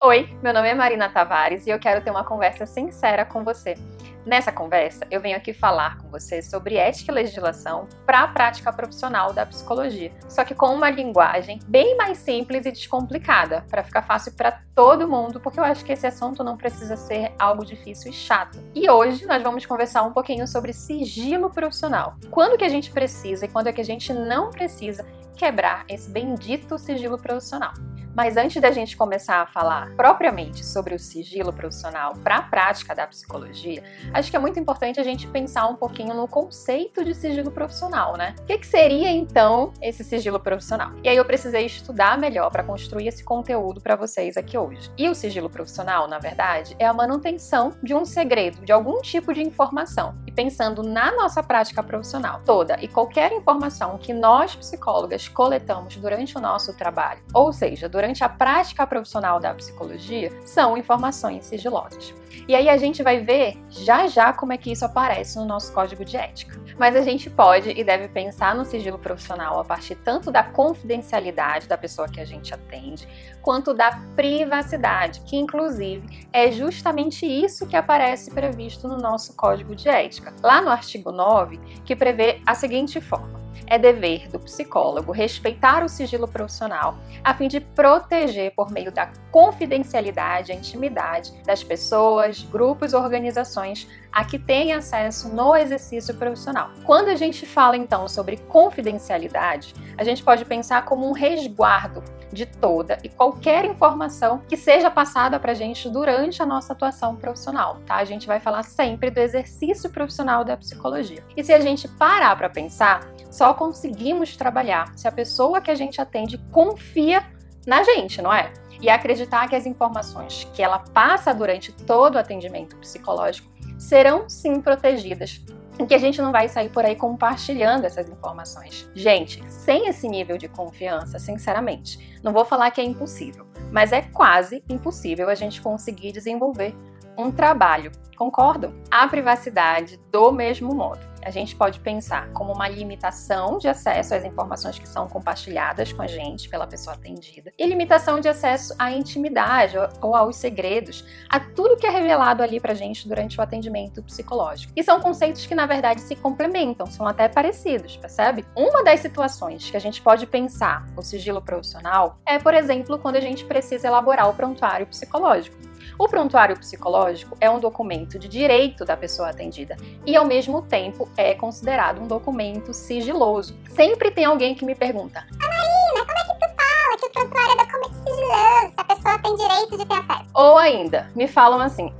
Oi, meu nome é Marina Tavares e eu quero ter uma conversa sincera com você. Nessa conversa, eu venho aqui falar com você sobre ética e legislação para a prática profissional da psicologia, só que com uma linguagem bem mais simples e descomplicada, para ficar fácil para todo mundo, porque eu acho que esse assunto não precisa ser algo difícil e chato. E hoje nós vamos conversar um pouquinho sobre sigilo profissional. Quando que a gente precisa e quando é que a gente não precisa quebrar esse bendito sigilo profissional. Mas antes da gente começar a falar propriamente sobre o sigilo profissional para a prática da psicologia, acho que é muito importante a gente pensar um pouquinho no conceito de sigilo profissional, né? O que, que seria então esse sigilo profissional? E aí eu precisei estudar melhor para construir esse conteúdo para vocês aqui hoje. E o sigilo profissional, na verdade, é a manutenção de um segredo, de algum tipo de informação. E pensando na nossa prática profissional toda e qualquer informação que nós psicólogas coletamos durante o nosso trabalho, ou seja, durante a prática profissional da psicologia são informações sigilosas. E aí a gente vai ver já já como é que isso aparece no nosso código de ética. Mas a gente pode e deve pensar no sigilo profissional a partir tanto da confidencialidade da pessoa que a gente atende, quanto da privacidade, que inclusive é justamente isso que aparece previsto no nosso código de ética, lá no artigo 9, que prevê a seguinte forma: é dever do psicólogo respeitar o sigilo profissional a fim de proteger, por meio da confidencialidade, a intimidade das pessoas, grupos, organizações a que tem acesso no exercício profissional. Quando a gente fala então sobre confidencialidade, a gente pode pensar como um resguardo de toda e qualquer informação que seja passada para a gente durante a nossa atuação profissional, tá? A gente vai falar sempre do exercício profissional da psicologia. E se a gente parar para pensar, só conseguimos trabalhar se a pessoa que a gente atende confia na gente, não é? E acreditar que as informações que ela passa durante todo o atendimento psicológico serão sim protegidas e que a gente não vai sair por aí compartilhando essas informações. Gente, sem esse nível de confiança, sinceramente, não vou falar que é impossível, mas é quase impossível a gente conseguir desenvolver um trabalho. Concordam? A privacidade, do mesmo modo a gente pode pensar como uma limitação de acesso às informações que são compartilhadas com a gente pela pessoa atendida e limitação de acesso à intimidade ou aos segredos, a tudo que é revelado ali pra gente durante o atendimento psicológico. E são conceitos que na verdade se complementam, são até parecidos, percebe? Uma das situações que a gente pode pensar o sigilo profissional é, por exemplo, quando a gente precisa elaborar o prontuário psicológico. O prontuário psicológico é um documento de direito da pessoa atendida e, ao mesmo tempo, é considerado um documento sigiloso. Sempre tem alguém que me pergunta: Marina, como é que tu fala que o prontuário é documento sigiloso? A pessoa tem direito de ter acesso? Ou ainda, me falam assim: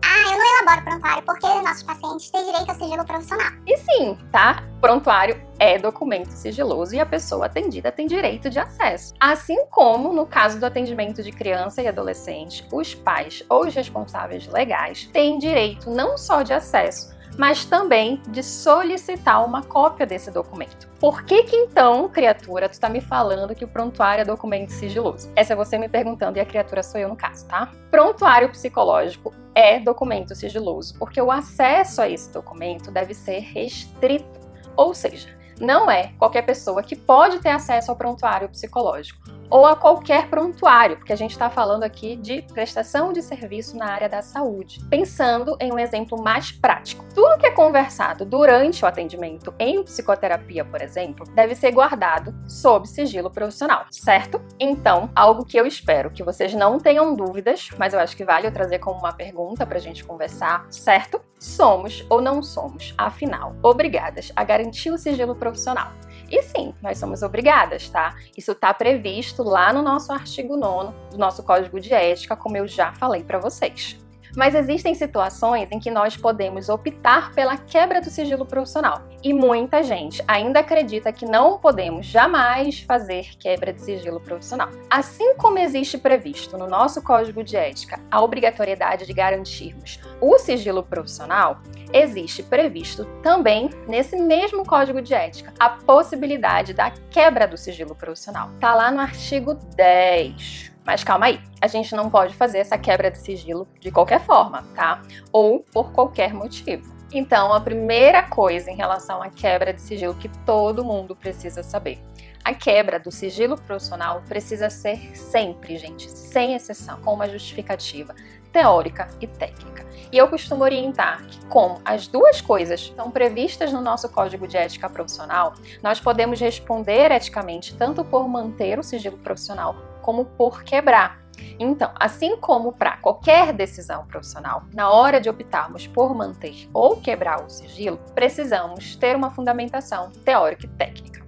Não elaboro prontuário porque nossos pacientes têm direito ao sigilo profissional. E sim, tá? Prontuário é documento sigiloso e a pessoa atendida tem direito de acesso. Assim como no caso do atendimento de criança e adolescente, os pais ou os responsáveis legais têm direito não só de acesso, mas também de solicitar uma cópia desse documento. Por que que então, criatura, tu está me falando que o prontuário é documento sigiloso? Essa é você me perguntando e a criatura sou eu no caso, tá? Prontuário psicológico é documento sigiloso, porque o acesso a esse documento deve ser restrito. Ou seja, não é qualquer pessoa que pode ter acesso ao prontuário psicológico ou a qualquer prontuário, porque a gente está falando aqui de prestação de serviço na área da saúde. Pensando em um exemplo mais prático, tudo que é conversado durante o atendimento em psicoterapia, por exemplo, deve ser guardado sob sigilo profissional, certo? Então, algo que eu espero que vocês não tenham dúvidas, mas eu acho que vale eu trazer como uma pergunta para a gente conversar, certo? Somos ou não somos, afinal, obrigadas a garantir o sigilo profissional. E sim, nós somos obrigadas, tá? Isso está previsto lá no nosso artigo 9 do nosso Código de Ética, como eu já falei para vocês. Mas existem situações em que nós podemos optar pela quebra do sigilo profissional. E muita gente ainda acredita que não podemos jamais fazer quebra de sigilo profissional. Assim como existe previsto no nosso Código de Ética a obrigatoriedade de garantirmos o sigilo profissional, existe previsto também nesse mesmo Código de Ética a possibilidade da quebra do sigilo profissional. Tá lá no artigo 10. Mas calma aí, a gente não pode fazer essa quebra de sigilo de qualquer forma, tá? Ou por qualquer motivo. Então, a primeira coisa em relação à quebra de sigilo que todo mundo precisa saber. A quebra do sigilo profissional precisa ser sempre, gente, sem exceção, com uma justificativa teórica e técnica. E eu costumo orientar que, como as duas coisas estão previstas no nosso Código de Ética Profissional, nós podemos responder eticamente tanto por manter o sigilo profissional como por quebrar. Então, assim como para qualquer decisão profissional, na hora de optarmos por manter ou quebrar o sigilo, precisamos ter uma fundamentação teórica e técnica.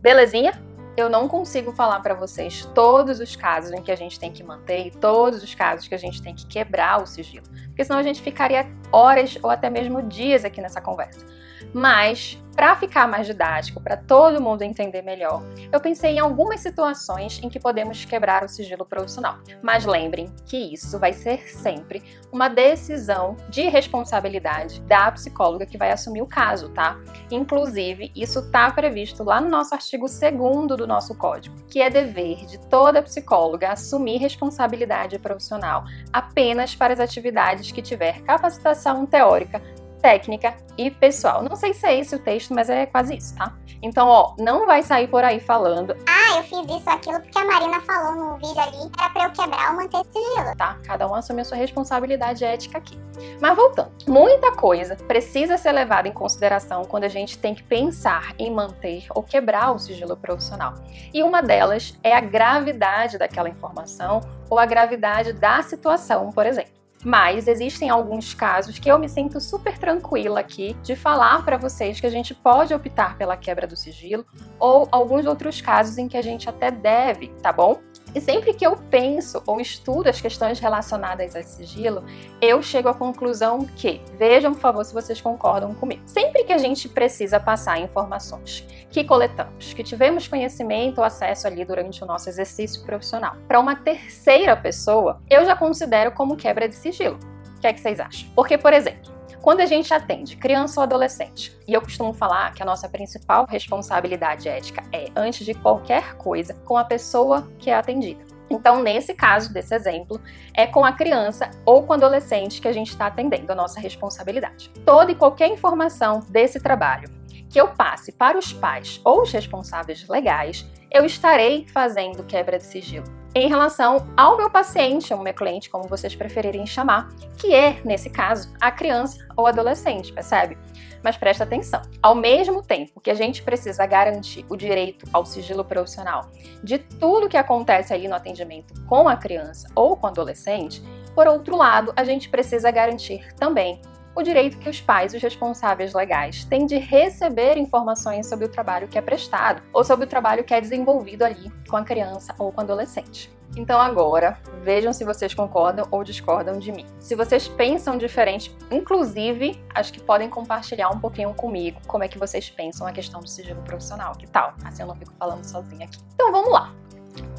Belezinha? eu não consigo falar para vocês todos os casos em que a gente tem que manter e todos os casos que a gente tem que quebrar o sigilo, porque senão a gente ficaria horas ou até mesmo dias aqui nessa conversa. Mas para ficar mais didático, para todo mundo entender melhor, eu pensei em algumas situações em que podemos quebrar o sigilo profissional. Mas lembrem que isso vai ser sempre uma decisão de responsabilidade da psicóloga que vai assumir o caso, tá? Inclusive, isso está previsto lá no nosso artigo 2 do nosso código, que é dever de toda psicóloga assumir responsabilidade profissional apenas para as atividades que tiver capacitação teórica técnica e pessoal. Não sei se é esse o texto, mas é quase isso, tá? Então, ó, não vai sair por aí falando. Ah, eu fiz isso, aquilo, porque a Marina falou no vídeo ali, era pra eu quebrar ou manter sigilo. Tá, cada um assume a sua responsabilidade ética aqui. Mas voltando, muita coisa precisa ser levada em consideração quando a gente tem que pensar em manter ou quebrar o sigilo profissional. E uma delas é a gravidade daquela informação ou a gravidade da situação, por exemplo. Mas existem alguns casos que eu me sinto super tranquila aqui de falar para vocês que a gente pode optar pela quebra do sigilo ou alguns outros casos em que a gente até deve, tá bom? E sempre que eu penso ou estudo as questões relacionadas a sigilo, eu chego à conclusão que, vejam por favor se vocês concordam comigo, sempre que a gente precisa passar informações que coletamos, que tivemos conhecimento ou acesso ali durante o nosso exercício profissional, para uma terceira pessoa, eu já considero como quebra de sigilo. O que é que vocês acham? Porque, por exemplo, quando a gente atende criança ou adolescente, e eu costumo falar que a nossa principal responsabilidade ética é, antes de qualquer coisa, com a pessoa que é atendida. Então, nesse caso desse exemplo, é com a criança ou com o adolescente que a gente está atendendo a nossa responsabilidade. Toda e qualquer informação desse trabalho que eu passe para os pais ou os responsáveis legais, eu estarei fazendo quebra de sigilo em relação ao meu paciente, ou meu cliente, como vocês preferirem chamar, que é, nesse caso, a criança ou adolescente, percebe? Mas presta atenção. Ao mesmo tempo que a gente precisa garantir o direito ao sigilo profissional de tudo que acontece ali no atendimento com a criança ou com o adolescente, por outro lado, a gente precisa garantir também o direito que os pais, os responsáveis legais, têm de receber informações sobre o trabalho que é prestado ou sobre o trabalho que é desenvolvido ali com a criança ou com o adolescente. Então agora, vejam se vocês concordam ou discordam de mim. Se vocês pensam diferente, inclusive, acho que podem compartilhar um pouquinho comigo como é que vocês pensam a questão do sigilo profissional. Que tal? Assim eu não fico falando sozinha aqui. Então vamos lá.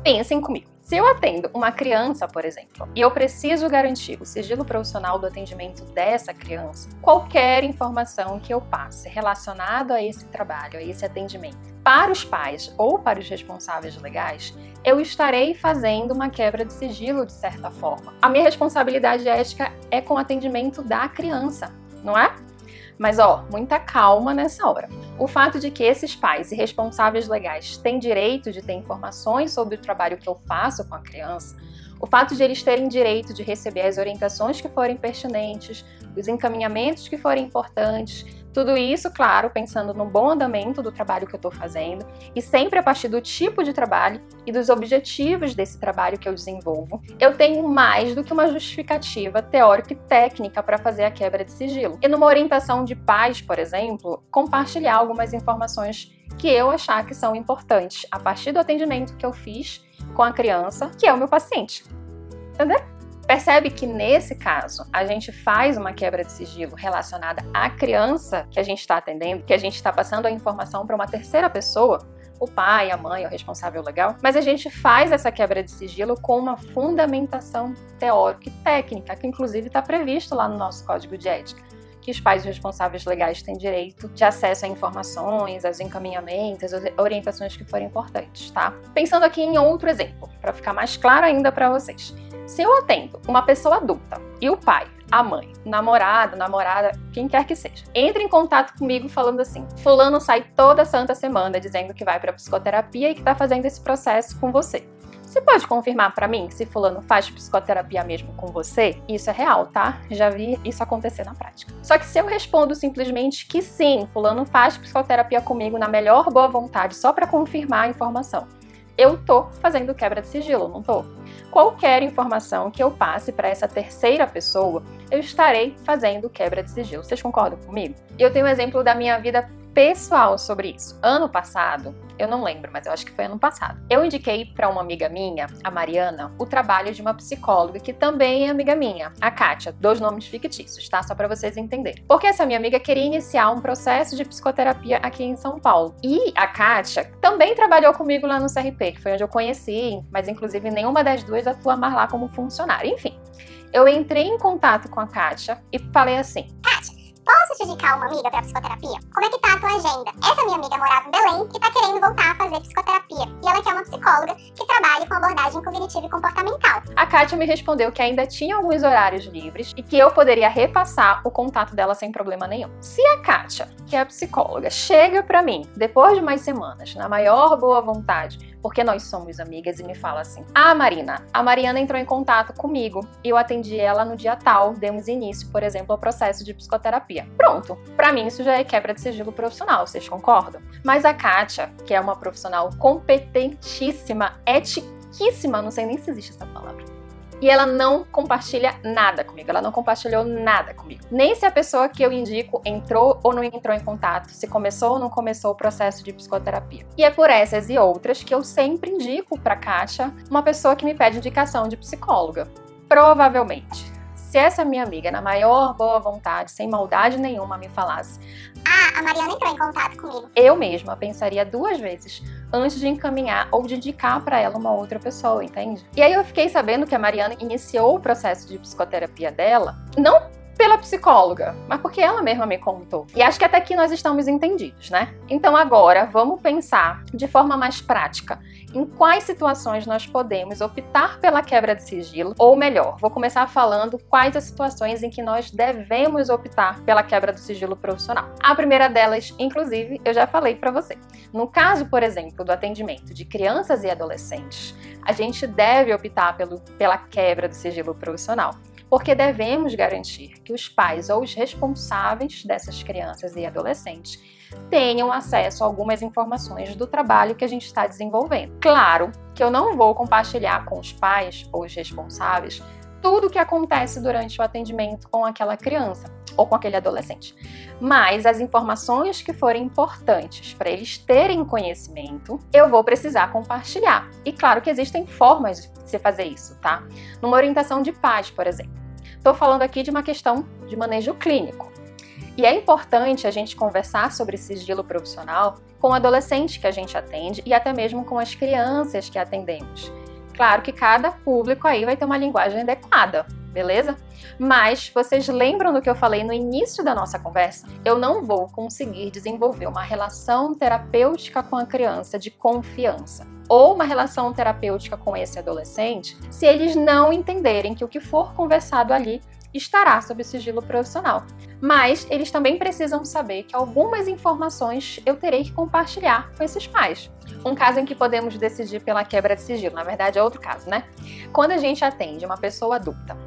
Pensem comigo. Se eu atendo uma criança, por exemplo, e eu preciso garantir o sigilo profissional do atendimento dessa criança, qualquer informação que eu passe relacionada a esse trabalho, a esse atendimento, para os pais ou para os responsáveis legais, eu estarei fazendo uma quebra de sigilo de certa forma. A minha responsabilidade ética é com o atendimento da criança, não é? Mas ó, muita calma nessa hora. O fato de que esses pais e responsáveis legais têm direito de ter informações sobre o trabalho que eu faço com a criança, o fato de eles terem direito de receber as orientações que forem pertinentes, os encaminhamentos que forem importantes, tudo isso, claro, pensando no bom andamento do trabalho que eu estou fazendo e sempre a partir do tipo de trabalho e dos objetivos desse trabalho que eu desenvolvo, eu tenho mais do que uma justificativa teórica e técnica para fazer a quebra de sigilo. E numa orientação de pais, por exemplo, compartilhar algumas informações que eu achar que são importantes a partir do atendimento que eu fiz com a criança, que é o meu paciente. Entendeu? Percebe que nesse caso a gente faz uma quebra de sigilo relacionada à criança que a gente está atendendo, que a gente está passando a informação para uma terceira pessoa, o pai, a mãe, o responsável legal, mas a gente faz essa quebra de sigilo com uma fundamentação teórica e técnica, que inclusive está previsto lá no nosso código de ética que os pais responsáveis legais têm direito de acesso a informações, aos encaminhamentos, às orientações que forem importantes, tá? Pensando aqui em outro exemplo, para ficar mais claro ainda para vocês. Se eu atendo uma pessoa adulta e o pai a mãe, namorado, namorada, quem quer que seja, entra em contato comigo falando assim: Fulano sai toda santa semana dizendo que vai para psicoterapia e que tá fazendo esse processo com você. Você pode confirmar para mim se fulano faz psicoterapia mesmo com você? Isso é real, tá? Já vi isso acontecer na prática. Só que se eu respondo simplesmente que sim, fulano faz psicoterapia comigo na melhor boa vontade, só para confirmar a informação, eu tô fazendo quebra de sigilo, não tô? Qualquer informação que eu passe para essa terceira pessoa, eu estarei fazendo quebra de sigilo. Vocês concordam comigo? Eu tenho um exemplo da minha vida pessoal sobre isso. Ano passado, eu não lembro, mas eu acho que foi ano passado. Eu indiquei para uma amiga minha, a Mariana, o trabalho de uma psicóloga que também é amiga minha, a Kátia. Dois nomes fictícios, tá? Só para vocês entenderem. Porque essa minha amiga queria iniciar um processo de psicoterapia aqui em São Paulo. E a Kátia também trabalhou comigo lá no CRP, que foi onde eu conheci, mas inclusive nenhuma das duas atua mais lá como funcionária. Enfim, eu entrei em contato com a Kátia e falei assim: Kátia, Posso te indicar uma amiga para psicoterapia? Como é que tá a tua agenda? Essa minha amiga morava em Belém e tá querendo voltar a fazer psicoterapia. E ela quer uma psicóloga que trabalhe com abordagem cognitiva e comportamental. A Kátia me respondeu que ainda tinha alguns horários livres e que eu poderia repassar o contato dela sem problema nenhum. Se a Kátia, que é a psicóloga, chega para mim depois de mais semanas, na maior boa vontade, porque nós somos amigas, e me fala assim: Ah, Marina, a Mariana entrou em contato comigo e eu atendi ela no dia tal, demos início, por exemplo, ao processo de psicoterapia. Pronto, para mim isso já é quebra de sigilo profissional, vocês concordam? Mas a Kátia, que é uma profissional competentíssima, etiquíssima, não sei nem se existe essa palavra e ela não compartilha nada comigo, ela não compartilhou nada comigo. Nem se a pessoa que eu indico entrou ou não entrou em contato, se começou ou não começou o processo de psicoterapia. E é por essas e outras que eu sempre indico para Caixa uma pessoa que me pede indicação de psicóloga. Provavelmente se essa minha amiga, na maior boa vontade, sem maldade nenhuma, me falasse: Ah, a Mariana entrou em contato comigo. Eu mesma pensaria duas vezes antes de encaminhar ou de indicar para ela uma outra pessoa, entende? E aí eu fiquei sabendo que a Mariana iniciou o processo de psicoterapia dela, não pela psicóloga, mas porque ela mesma me contou. E acho que até aqui nós estamos entendidos, né? Então agora vamos pensar de forma mais prática em quais situações nós podemos optar pela quebra de sigilo, ou melhor, vou começar falando quais as situações em que nós devemos optar pela quebra do sigilo profissional. A primeira delas, inclusive, eu já falei para você. No caso, por exemplo, do atendimento de crianças e adolescentes, a gente deve optar pelo, pela quebra do sigilo profissional porque devemos garantir que os pais ou os responsáveis dessas crianças e adolescentes tenham acesso a algumas informações do trabalho que a gente está desenvolvendo. Claro que eu não vou compartilhar com os pais ou os responsáveis tudo o que acontece durante o atendimento com aquela criança ou com aquele adolescente. Mas as informações que forem importantes para eles terem conhecimento, eu vou precisar compartilhar. E claro que existem formas de se fazer isso, tá? Numa orientação de pais, por exemplo. Estou falando aqui de uma questão de manejo clínico. E é importante a gente conversar sobre sigilo profissional com o adolescente que a gente atende e até mesmo com as crianças que atendemos. Claro que cada público aí vai ter uma linguagem adequada, beleza? Mas vocês lembram do que eu falei no início da nossa conversa? Eu não vou conseguir desenvolver uma relação terapêutica com a criança de confiança ou uma relação terapêutica com esse adolescente se eles não entenderem que o que for conversado ali estará sob sigilo profissional. Mas eles também precisam saber que algumas informações eu terei que compartilhar com esses pais. Um caso em que podemos decidir pela quebra de sigilo, na verdade é outro caso, né? Quando a gente atende uma pessoa adulta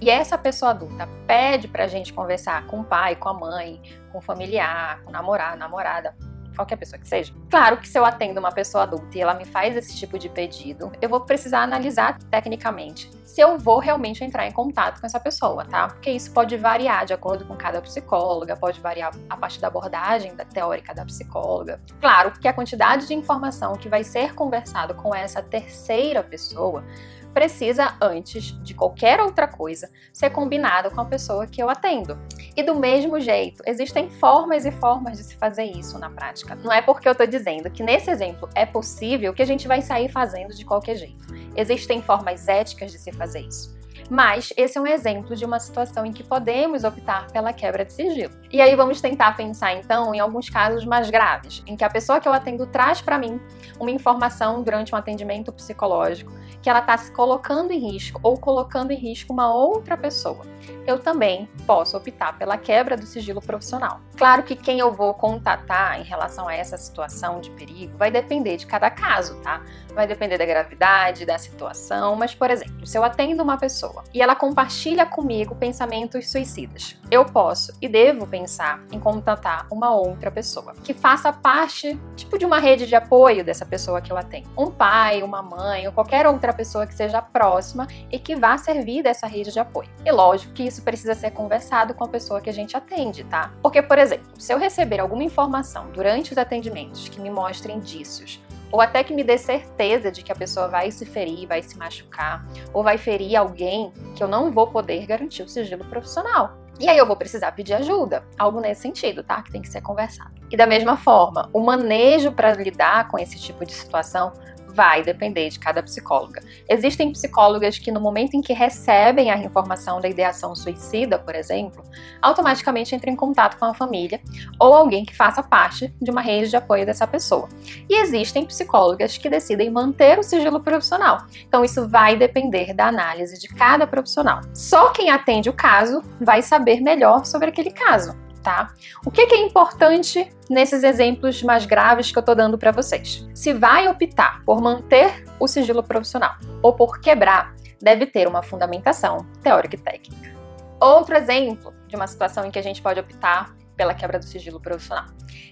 e essa pessoa adulta pede pra gente conversar com o pai, com a mãe, com o familiar, com o namorado, namorada, qualquer pessoa que seja. Claro que se eu atendo uma pessoa adulta e ela me faz esse tipo de pedido, eu vou precisar analisar tecnicamente se eu vou realmente entrar em contato com essa pessoa, tá? Porque isso pode variar de acordo com cada psicóloga, pode variar a partir da abordagem da teórica da psicóloga. Claro que a quantidade de informação que vai ser conversado com essa terceira pessoa precisa, antes de qualquer outra coisa, ser combinado com a pessoa que eu atendo. E do mesmo jeito, existem formas e formas de se fazer isso na prática. Não é porque eu estou dizendo que nesse exemplo é possível que a gente vai sair fazendo de qualquer jeito. Existem formas éticas de se fazer isso. Mas esse é um exemplo de uma situação em que podemos optar pela quebra de sigilo. E aí vamos tentar pensar então em alguns casos mais graves, em que a pessoa que eu atendo traz para mim uma informação durante um atendimento psicológico que ela está se colocando em risco ou colocando em risco uma outra pessoa. Eu também posso optar pela quebra do sigilo profissional. Claro que quem eu vou contatar em relação a essa situação de perigo vai depender de cada caso, tá? Vai depender da gravidade, da situação, mas, por exemplo, se eu atendo uma pessoa e ela compartilha comigo pensamentos suicidas, eu posso e devo pensar em contatar uma outra pessoa que faça parte, tipo, de uma rede de apoio dessa pessoa que eu atendo. Um pai, uma mãe ou qualquer outra pessoa que seja próxima e que vá servir dessa rede de apoio. E lógico que isso precisa ser conversado com a pessoa que a gente atende, tá? Porque, por exemplo, se eu receber alguma informação durante os atendimentos que me mostre indícios ou até que me dê certeza de que a pessoa vai se ferir, vai se machucar, ou vai ferir alguém que eu não vou poder garantir o sigilo profissional. E aí eu vou precisar pedir ajuda, algo nesse sentido, tá? Que tem que ser conversado. E da mesma forma, o manejo para lidar com esse tipo de situação vai depender de cada psicóloga. Existem psicólogas que, no momento em que recebem a informação da ideação suicida, por exemplo, automaticamente entram em contato com a família ou alguém que faça parte de uma rede de apoio dessa pessoa. E existem psicólogas que decidem manter o sigilo profissional. Então, isso vai depender da análise de cada profissional. Só quem atende o caso vai saber melhor sobre aquele caso tá? O que, é importante nesses exemplos mais graves que eu estou dando para vocês? Se vai optar por manter o sigilo profissional ou por quebrar, deve ter uma fundamentação teórica e técnica. Outro exemplo de uma situação em que a gente pode optar pela quebra do sigilo profissional,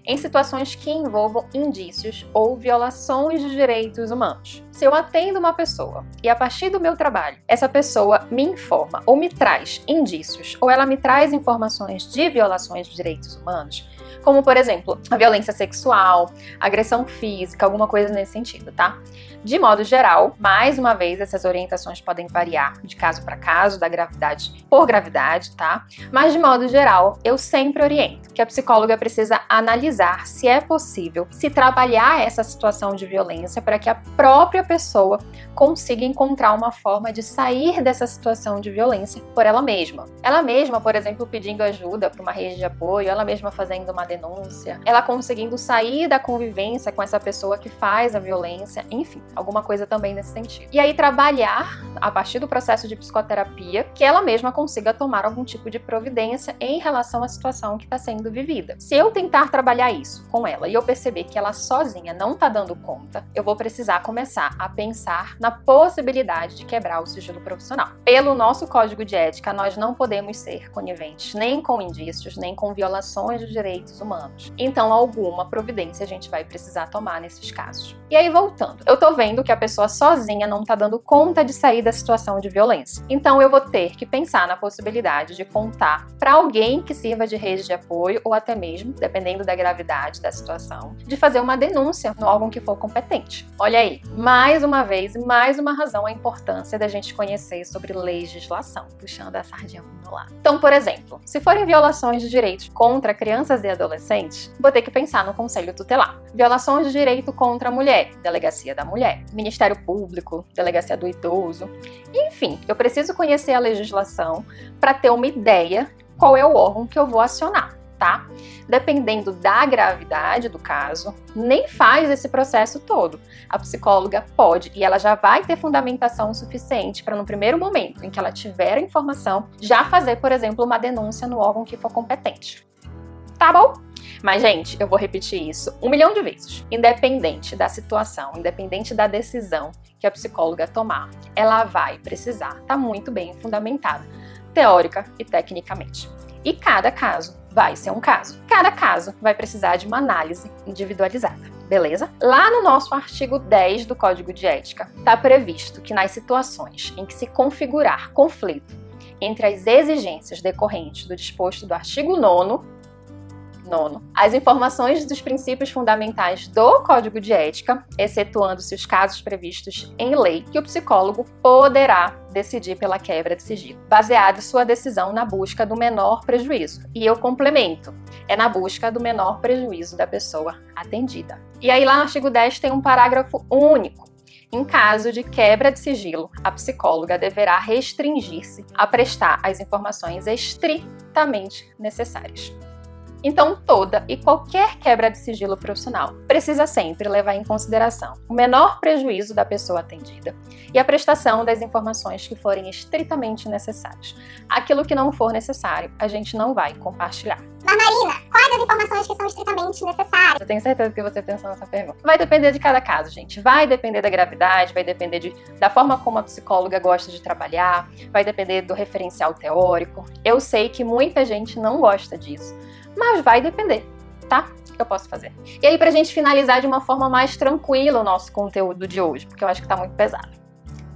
em situações que envolvam indícios ou violações de direitos humanos. Se eu atendo uma pessoa e a partir do meu trabalho essa pessoa me informa ou me traz indícios ou ela me traz informações de violações de direitos humanos, como por exemplo a violência sexual, agressão física, alguma coisa nesse sentido, tá? De modo geral, mais uma vez, essas orientações podem variar de caso para caso, da gravidade por gravidade, tá? Mas de modo geral, eu sempre oriento que a psicóloga precisa analisar se é possível se trabalhar essa situação de violência para que a própria pessoa consiga encontrar uma forma de sair dessa situação de violência por ela mesma. Ela mesma, por exemplo, pedindo ajuda para uma rede de apoio, ela mesma fazendo uma denúncia, ela conseguindo sair da convivência com essa pessoa que faz a violência, enfim alguma coisa também nesse sentido. E aí trabalhar a partir do processo de psicoterapia que ela mesma consiga tomar algum tipo de providência em relação à situação que está sendo vivida. Se eu tentar trabalhar isso com ela e eu perceber que ela sozinha não está dando conta, eu vou precisar começar a pensar na possibilidade de quebrar o sigilo profissional. Pelo nosso código de ética, nós não podemos ser coniventes nem com indícios, nem com violações de direitos humanos. Então, alguma providência a gente vai precisar tomar nesses casos. E aí, voltando, eu tô vendo que a pessoa sozinha não está dando conta de sair da situação de violência. Então eu vou ter que pensar na possibilidade de contar para alguém que sirva de rede de apoio ou até mesmo, dependendo da gravidade da situação, de fazer uma denúncia no órgão que for competente. Olha aí, mais uma vez, mais uma razão a importância da gente conhecer sobre legislação, puxando a sardinha meu lado. Então, por exemplo, se forem violações de direitos contra crianças e adolescentes, vou ter que pensar no conselho tutelar. Violações de direito contra a mulher, delegacia da mulher mulher, Ministério Público, Delegacia do Idoso. Enfim, eu preciso conhecer a legislação para ter uma ideia qual é o órgão que eu vou acionar. Tá? Dependendo da gravidade do caso, nem faz esse processo todo. A psicóloga pode, e ela já vai ter fundamentação suficiente para, no primeiro momento em que ela tiver a informação, já fazer, por exemplo, uma denúncia no órgão que for competente. Tá bom? Mas, gente, eu vou repetir isso um milhão de vezes. Independente da situação, independente da decisão que a psicóloga tomar, ela vai precisar estar tá muito bem fundamentada, teórica e tecnicamente. E cada caso vai ser um caso. Cada caso vai precisar de uma análise individualizada, beleza? Lá no nosso artigo 10 do Código de Ética, está previsto que nas situações em que se configurar conflito entre as exigências decorrentes do disposto do artigo 9 Nono, as informações dos princípios fundamentais do Código de Ética, excetuando-se os casos previstos em lei, que o psicólogo poderá decidir pela quebra de sigilo, baseado sua decisão na busca do menor prejuízo. E eu complemento, é na busca do menor prejuízo da pessoa atendida. E aí lá no artigo 10 tem um parágrafo único Em caso de quebra de sigilo, a psicóloga deverá restringir-se a prestar as informações estritamente necessárias. Então, toda e qualquer quebra de sigilo profissional precisa sempre levar em consideração o menor prejuízo da pessoa atendida e a prestação das informações que forem estritamente necessárias. Aquilo que não for necessário, a gente não vai compartilhar. Mas Marina, quais as informações que são estritamente necessárias? Eu tenho certeza que você pensou nessa pergunta. Vai depender de cada caso, gente. Vai depender da gravidade, vai depender de, da forma como a psicóloga gosta de trabalhar, vai depender do referencial teórico. Eu sei que muita gente não gosta disso mas vai depender, tá? Que eu posso fazer? E aí, pra gente finalizar de uma forma mais tranquila o nosso conteúdo de hoje, porque eu acho que tá muito pesado.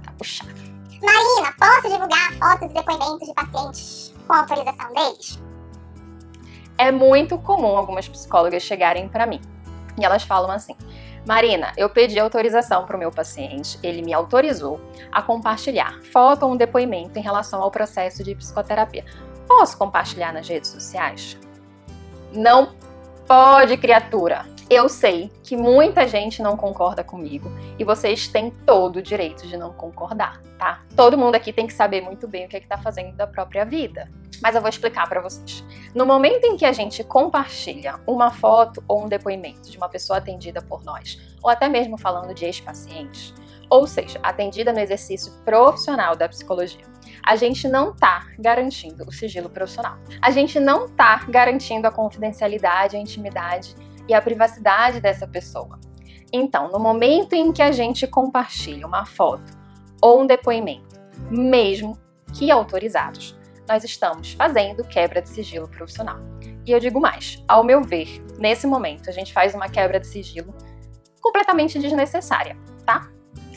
Tá puxado. Marina, posso divulgar fotos e depoimentos de pacientes com autorização deles? É muito comum algumas psicólogas chegarem para mim e elas falam assim: Marina, eu pedi autorização para o meu paciente, ele me autorizou a compartilhar foto ou um depoimento em relação ao processo de psicoterapia. Posso compartilhar nas redes sociais? Não pode, criatura. Eu sei que muita gente não concorda comigo e vocês têm todo o direito de não concordar, tá? Todo mundo aqui tem que saber muito bem o que é está fazendo da própria vida. Mas eu vou explicar para vocês. No momento em que a gente compartilha uma foto ou um depoimento de uma pessoa atendida por nós, ou até mesmo falando de ex-pacientes, ou seja, atendida no exercício profissional da psicologia, a gente não está garantindo o sigilo profissional. A gente não está garantindo a confidencialidade, a intimidade e a privacidade dessa pessoa. Então, no momento em que a gente compartilha uma foto ou um depoimento, mesmo que autorizados, nós estamos fazendo quebra de sigilo profissional. E eu digo mais, ao meu ver, nesse momento a gente faz uma quebra de sigilo completamente desnecessária, tá?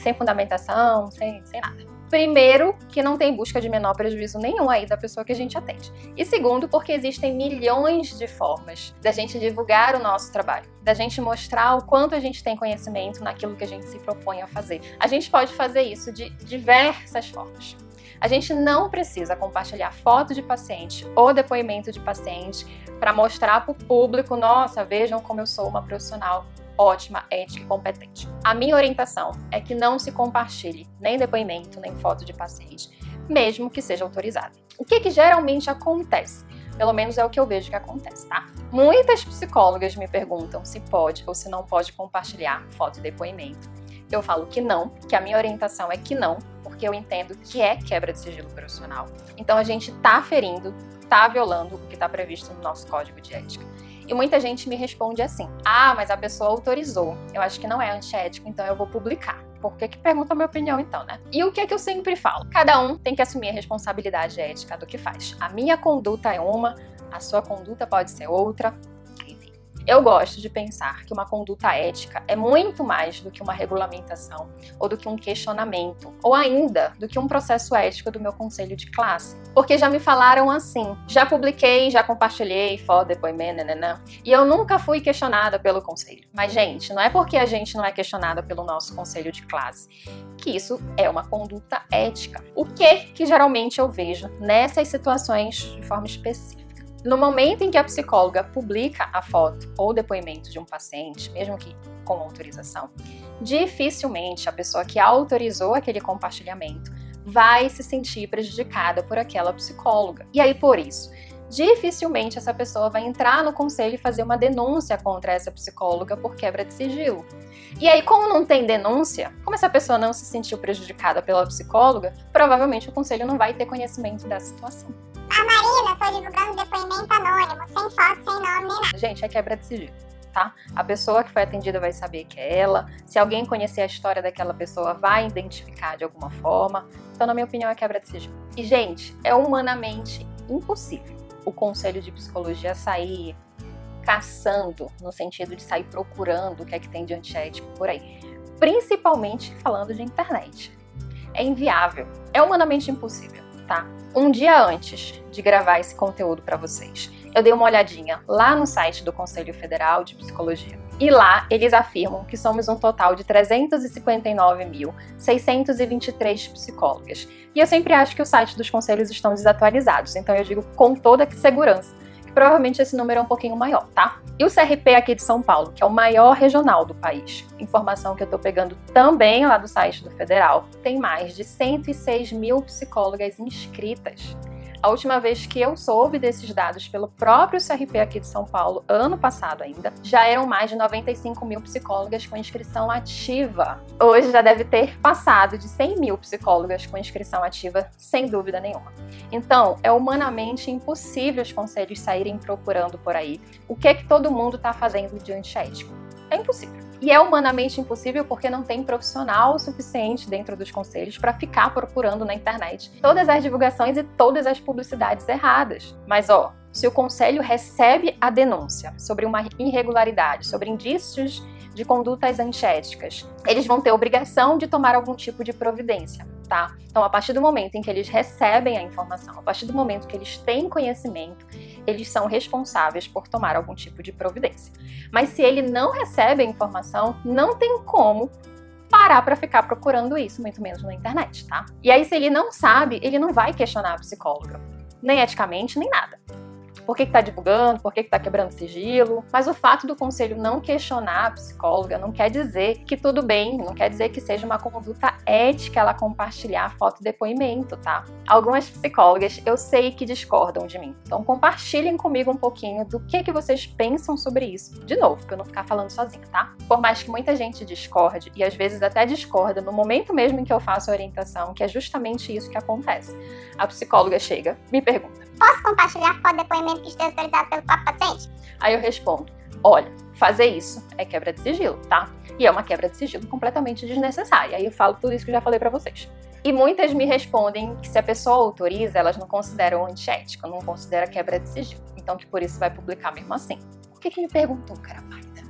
Sem fundamentação, sem, sem nada. Primeiro, que não tem busca de menor prejuízo nenhum aí da pessoa que a gente atende. E segundo, porque existem milhões de formas da gente divulgar o nosso trabalho, da gente mostrar o quanto a gente tem conhecimento naquilo que a gente se propõe a fazer. A gente pode fazer isso de diversas formas. A gente não precisa compartilhar foto de paciente ou depoimento de paciente para mostrar para o público, nossa, vejam como eu sou uma profissional ótima, ética e competente. A minha orientação é que não se compartilhe nem depoimento, nem foto de paciente, mesmo que seja autorizado. O que, que geralmente acontece? Pelo menos é o que eu vejo que acontece, tá? Muitas psicólogas me perguntam se pode ou se não pode compartilhar foto e depoimento. Eu falo que não, que a minha orientação é que não, porque eu entendo que é quebra de sigilo profissional. Então a gente tá ferindo, tá violando o que está previsto no nosso código de ética. E muita gente me responde assim: ah, mas a pessoa autorizou. Eu acho que não é antiético, então eu vou publicar. Por que, que pergunta a minha opinião, então, né? E o que é que eu sempre falo? Cada um tem que assumir a responsabilidade ética do que faz. A minha conduta é uma, a sua conduta pode ser outra, eu gosto de pensar que uma conduta ética é muito mais do que uma regulamentação, ou do que um questionamento, ou ainda do que um processo ético do meu conselho de classe. Porque já me falaram assim, já publiquei, já compartilhei foto, depoimento, nananã, e eu nunca fui questionada pelo conselho. Mas, gente, não é porque a gente não é questionada pelo nosso conselho de classe que isso é uma conduta ética. O que que geralmente eu vejo nessas situações de forma específica? No momento em que a psicóloga publica a foto ou depoimento de um paciente, mesmo que com autorização, dificilmente a pessoa que autorizou aquele compartilhamento vai se sentir prejudicada por aquela psicóloga. E aí, por isso, dificilmente essa pessoa vai entrar no conselho e fazer uma denúncia contra essa psicóloga por quebra de sigilo. E aí, como não tem denúncia, como essa pessoa não se sentiu prejudicada pela psicóloga, provavelmente o conselho não vai ter conhecimento dessa situação. Tô divulgando depoimento anônimo, sem foto, sem nome, nem nada. Gente, é quebra de sigilo. Tá? A pessoa que foi atendida vai saber que é ela. Se alguém conhecer a história daquela pessoa, vai identificar de alguma forma. Então, na minha opinião, é quebra de sigilo. E, gente, é humanamente impossível o conselho de psicologia sair caçando, no sentido de sair procurando o que é que tem de antiético por aí. Principalmente falando de internet. É inviável. É humanamente impossível tá? Um dia antes de gravar esse conteúdo para vocês, eu dei uma olhadinha lá no site do Conselho Federal de Psicologia. E lá eles afirmam que somos um total de 359.623 psicólogas. E eu sempre acho que os sites dos conselhos estão desatualizados, então eu digo com toda segurança provavelmente esse número é um pouquinho maior, tá? E o CRP aqui de São Paulo, que é o maior regional do país, informação que eu tô pegando também lá do site do Federal, tem mais de 106 mil psicólogas inscritas. A última vez que eu soube desses dados pelo próprio CRP aqui de São Paulo, ano passado ainda, já eram mais de 95 mil psicólogas com inscrição ativa. Hoje já deve ter passado de 100 mil psicólogas com inscrição ativa, sem dúvida nenhuma. Então, é humanamente impossível os conselhos saírem procurando por aí o que é que todo mundo está fazendo de antiético. É impossível. E é humanamente impossível porque não tem profissional suficiente dentro dos conselhos para ficar procurando na internet todas as divulgações e todas as publicidades erradas. Mas ó, se o conselho recebe a denúncia sobre uma irregularidade, sobre indícios de condutas antiéticas, eles vão ter obrigação de tomar algum tipo de providência tá? Então, a partir do momento em que eles recebem a informação, a partir do momento que eles têm conhecimento, eles são responsáveis por tomar algum tipo de providência. Mas se ele não recebe a informação, não tem como parar para ficar procurando isso, muito menos na internet, tá? E aí, se ele não sabe, ele não vai questionar a psicóloga, nem eticamente, nem nada por que está divulgando, por que está quebrando sigilo. Mas o fato do conselho não questionar a psicóloga não quer dizer que tudo bem, não quer dizer que seja uma conduta ética ela compartilhar foto e depoimento, tá? Algumas psicólogas eu sei que discordam de mim. Então compartilhem comigo um pouquinho do que, que vocês pensam sobre isso. De novo, para eu não ficar falando sozinha, tá? Por mais que muita gente discorde, e às vezes até discorda no momento mesmo em que eu faço a orientação, que é justamente isso que acontece. A psicóloga chega, me pergunta: Posso compartilhar de depoimento que esteja autorizado pelo próprio paciente? Aí eu respondo: olha, fazer isso é quebra de sigilo, tá? E é uma quebra de sigilo completamente desnecessária. Aí eu falo tudo isso que eu já falei para vocês. E muitas me respondem que se a pessoa autoriza, elas não consideram antiético, não considera quebra de sigilo. Então que por isso vai publicar mesmo assim. Por que, que me perguntou, cara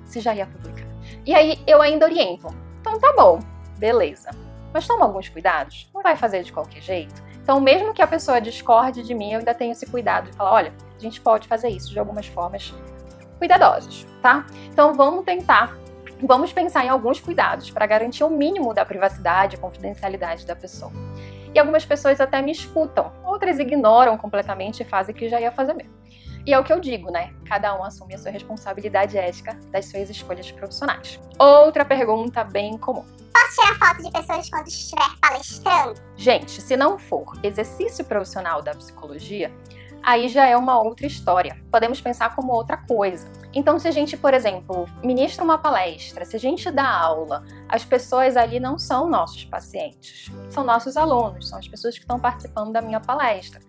se já ia publicar? E aí eu ainda oriento. Então tá bom, beleza. Mas toma alguns cuidados. Não vai fazer de qualquer jeito. Então, mesmo que a pessoa discorde de mim, eu ainda tenho esse cuidado de falar: olha, a gente pode fazer isso de algumas formas cuidadosas, tá? Então, vamos tentar, vamos pensar em alguns cuidados para garantir o mínimo da privacidade e confidencialidade da pessoa. E algumas pessoas até me escutam, outras ignoram completamente e fazem o que já ia fazer mesmo. E é o que eu digo, né? Cada um assume a sua responsabilidade ética das suas escolhas profissionais. Outra pergunta bem comum. Posso tirar foto de pessoas quando estiver palestrando? Gente, se não for exercício profissional da psicologia, aí já é uma outra história. Podemos pensar como outra coisa. Então, se a gente, por exemplo, ministra uma palestra, se a gente dá aula, as pessoas ali não são nossos pacientes, são nossos alunos, são as pessoas que estão participando da minha palestra.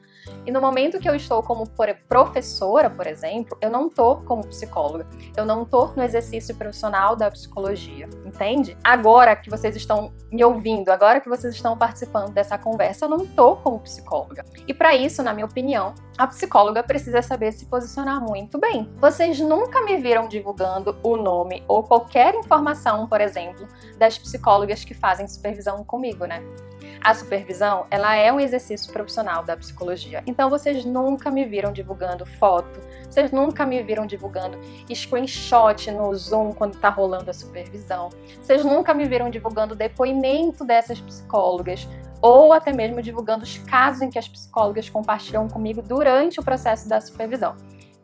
E no momento que eu estou como professora, por exemplo, eu não estou como psicóloga. Eu não estou no exercício profissional da psicologia, entende? Agora que vocês estão me ouvindo, agora que vocês estão participando dessa conversa, eu não estou como psicóloga. E para isso, na minha opinião, a psicóloga precisa saber se posicionar muito bem. Vocês nunca me viram divulgando o nome ou qualquer informação, por exemplo, das psicólogas que fazem supervisão comigo, né? A supervisão, ela é um exercício profissional da psicologia. Então vocês nunca me viram divulgando foto, vocês nunca me viram divulgando screenshot no Zoom quando tá rolando a supervisão. Vocês nunca me viram divulgando depoimento dessas psicólogas ou até mesmo divulgando os casos em que as psicólogas compartilham comigo durante o processo da supervisão.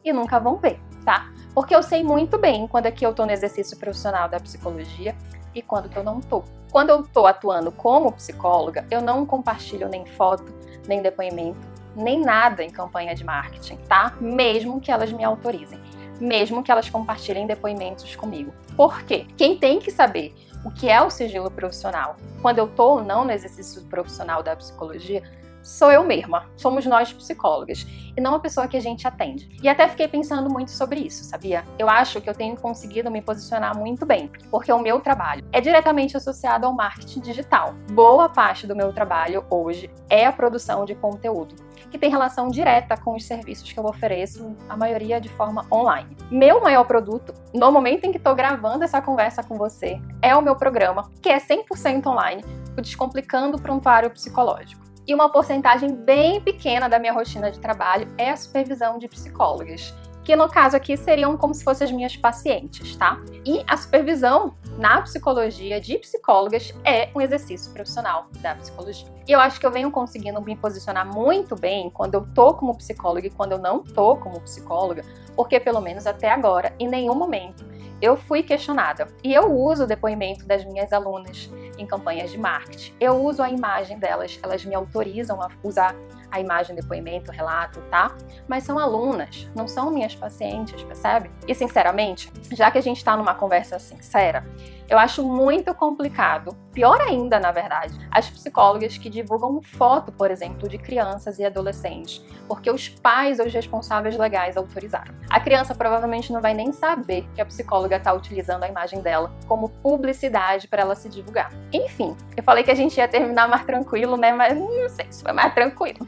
E nunca vão ver, tá? Porque eu sei muito bem quando é que eu tô no exercício profissional da psicologia e quando que eu não tô. Quando eu estou atuando como psicóloga, eu não compartilho nem foto, nem depoimento, nem nada em campanha de marketing, tá? Mesmo que elas me autorizem, mesmo que elas compartilhem depoimentos comigo. Por quê? Quem tem que saber o que é o sigilo profissional, quando eu estou ou não no exercício profissional da psicologia, sou eu mesma, somos nós psicólogas, e não a pessoa que a gente atende. E até fiquei pensando muito sobre isso, sabia? Eu acho que eu tenho conseguido me posicionar muito bem, porque o meu trabalho é diretamente associado ao marketing digital. Boa parte do meu trabalho hoje é a produção de conteúdo, que tem relação direta com os serviços que eu ofereço, a maioria de forma online. Meu maior produto, no momento em que estou gravando essa conversa com você, é o meu programa, que é 100% online, o Descomplicando o Prontuário Psicológico. E uma porcentagem bem pequena da minha rotina de trabalho é a supervisão de psicólogas. que no caso aqui seriam como se fossem as minhas pacientes, tá? E a supervisão na psicologia de psicólogas é um exercício profissional da psicologia. E eu acho que eu venho conseguindo me posicionar muito bem quando eu tô como psicóloga e quando eu não tô como psicóloga, porque pelo menos até agora, em nenhum momento, eu fui questionada. E eu uso o depoimento das minhas alunas em campanhas de marketing. Eu uso a imagem delas, elas me autorizam a usar a imagem, depoimento, relato, tá? Mas são alunas, não são minhas pacientes, percebe? E sinceramente, já que a gente está numa conversa sincera, eu acho muito complicado, pior ainda, na verdade, as psicólogas que divulgam foto, por exemplo, de crianças e adolescentes, porque os pais ou os responsáveis legais autorizaram. A criança provavelmente não vai nem saber que a psicóloga está utilizando a imagem dela como publicidade para ela se divulgar. Enfim, eu falei que a gente ia terminar mais tranquilo, né? Mas não sei se foi mais tranquilo.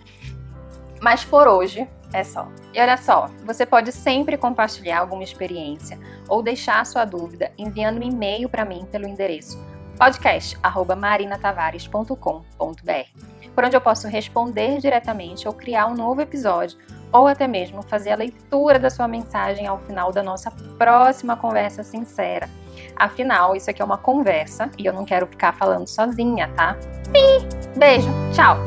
Mas por hoje é só. E olha só, você pode sempre compartilhar alguma experiência ou deixar sua dúvida enviando um e-mail para mim pelo endereço podcast@marinatavares.com.br, por onde eu posso responder diretamente ou criar um novo episódio ou até mesmo fazer a leitura da sua mensagem ao final da nossa próxima conversa sincera. Afinal, isso aqui é uma conversa e eu não quero ficar falando sozinha, tá? Beijo, tchau!